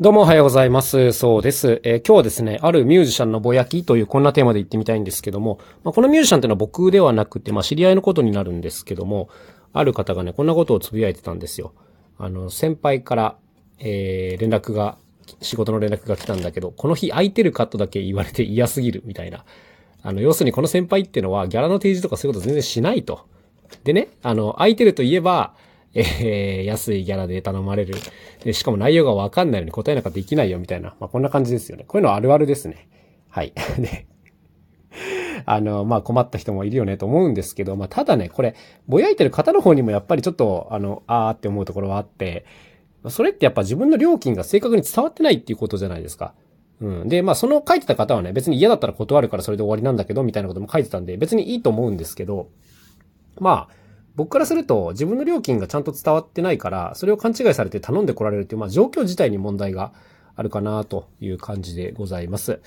どうもおはようございます。そうです。えー、今日はですね、あるミュージシャンのぼやきというこんなテーマで言ってみたいんですけども、まあ、このミュージシャンっていうのは僕ではなくて、まあ、知り合いのことになるんですけども、ある方がね、こんなことをつぶやいてたんですよ。あの、先輩から、えー、連絡が、仕事の連絡が来たんだけど、この日空いてるカットだけ言われて嫌すぎるみたいな。あの、要するにこの先輩っていうのはギャラの提示とかそういうこと全然しないと。でね、あの、空いてるといえば、えー、安いギャラで頼まれる。で、しかも内容がわかんないのに答えなんかできないよみたいな。まあ、こんな感じですよね。こういうのあるあるですね。はい。で、あの、まあ、困った人もいるよねと思うんですけど、まあ、ただね、これ、ぼやいてる方の方にもやっぱりちょっと、あの、あーって思うところはあって、それってやっぱ自分の料金が正確に伝わってないっていうことじゃないですか。うん。で、まあ、その書いてた方はね、別に嫌だったら断るからそれで終わりなんだけど、みたいなことも書いてたんで、別にいいと思うんですけど、まあ、僕からすると自分の料金がちゃんと伝わってないから、それを勘違いされて頼んでこられるっていう、まあ状況自体に問題があるかなという感じでございます。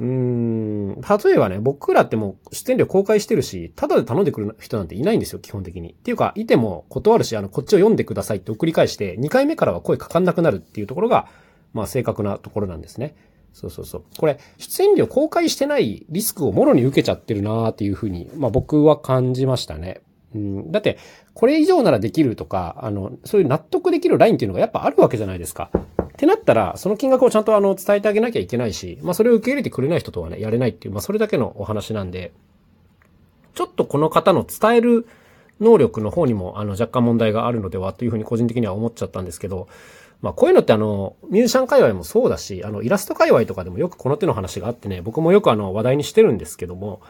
うーん、例えばね、僕らってもう出演料公開してるし、ただで頼んでくる人なんていないんですよ、基本的に。っていうか、いても断るし、あの、こっちを読んでくださいって送り返して、2回目からは声かかんなくなるっていうところが、まあ正確なところなんですね。そうそうそう。これ、出演料公開してないリスクをもろに受けちゃってるなーっていうふうに、まあ僕は感じましたね。うん、だって、これ以上ならできるとか、あの、そういう納得できるラインっていうのがやっぱあるわけじゃないですか。ってなったら、その金額をちゃんとあの、伝えてあげなきゃいけないし、まあそれを受け入れてくれない人とはね、やれないっていう、まあそれだけのお話なんで、ちょっとこの方の伝える能力の方にも、あの、若干問題があるのではというふうに個人的には思っちゃったんですけど、まあこういうのってあの、ミュージシャン界隈もそうだし、あの、イラスト界隈とかでもよくこの手の話があってね、僕もよくあの、話題にしてるんですけども、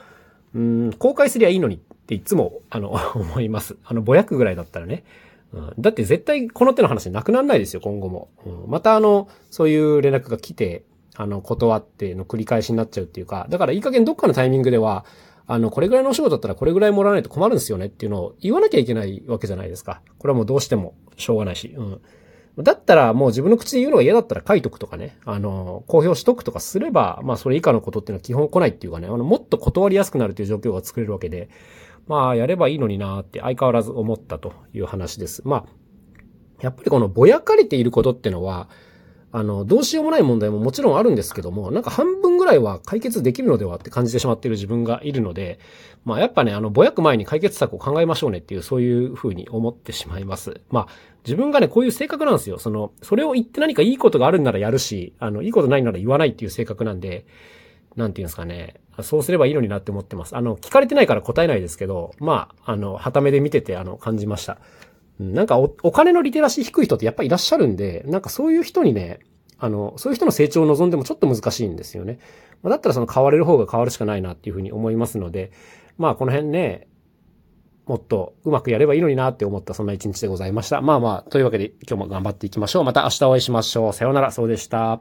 うん、公開すりゃいいのにていつも、あの、思います。あの、ぼやくぐらいだったらね。うん、だって絶対この手の話なくならないですよ、今後も。うん、またあの、そういう連絡が来て、あの、断っての繰り返しになっちゃうっていうか、だからいい加減どっかのタイミングでは、あの、これぐらいのお仕事だったらこれぐらいもらわないと困るんですよねっていうのを言わなきゃいけないわけじゃないですか。これはもうどうしてもしょうがないし。うん。だったらもう自分の口で言うのが嫌だったら書いとくとかね、あの、公表しとくとかすれば、まあそれ以下のことっていうのは基本来ないっていうかね、あの、もっと断りやすくなるという状況が作れるわけで、まあやればいいのになって相変わらず思ったという話です。まあ、やっぱりこのぼやかれていることってのは、あの、どうしようもない問題ももちろんあるんですけども、なんか半分ぐらいは解決できるのではって感じてしまっている自分がいるので、まあやっぱね、あの、ぼやく前に解決策を考えましょうねっていう、そういうふうに思ってしまいます。まあ、自分がね、こういう性格なんですよ。その、それを言って何かいいことがあるんならやるし、あの、いいことないなら言わないっていう性格なんで、なんていうんですかね。そうすればいいのになって思ってます。あの、聞かれてないから答えないですけど、まあ、あの、旗目で見てて、あの、感じました。なんかお、お金のリテラシー低い人ってやっぱいらっしゃるんで、なんかそういう人にね、あの、そういう人の成長を望んでもちょっと難しいんですよね。だったらその変われる方が変わるしかないなっていうふうに思いますので、まあこの辺ね、もっとうまくやればいいのになって思ったそんな一日でございました。まあまあ、というわけで今日も頑張っていきましょう。また明日お会いしましょう。さようなら、そうでした。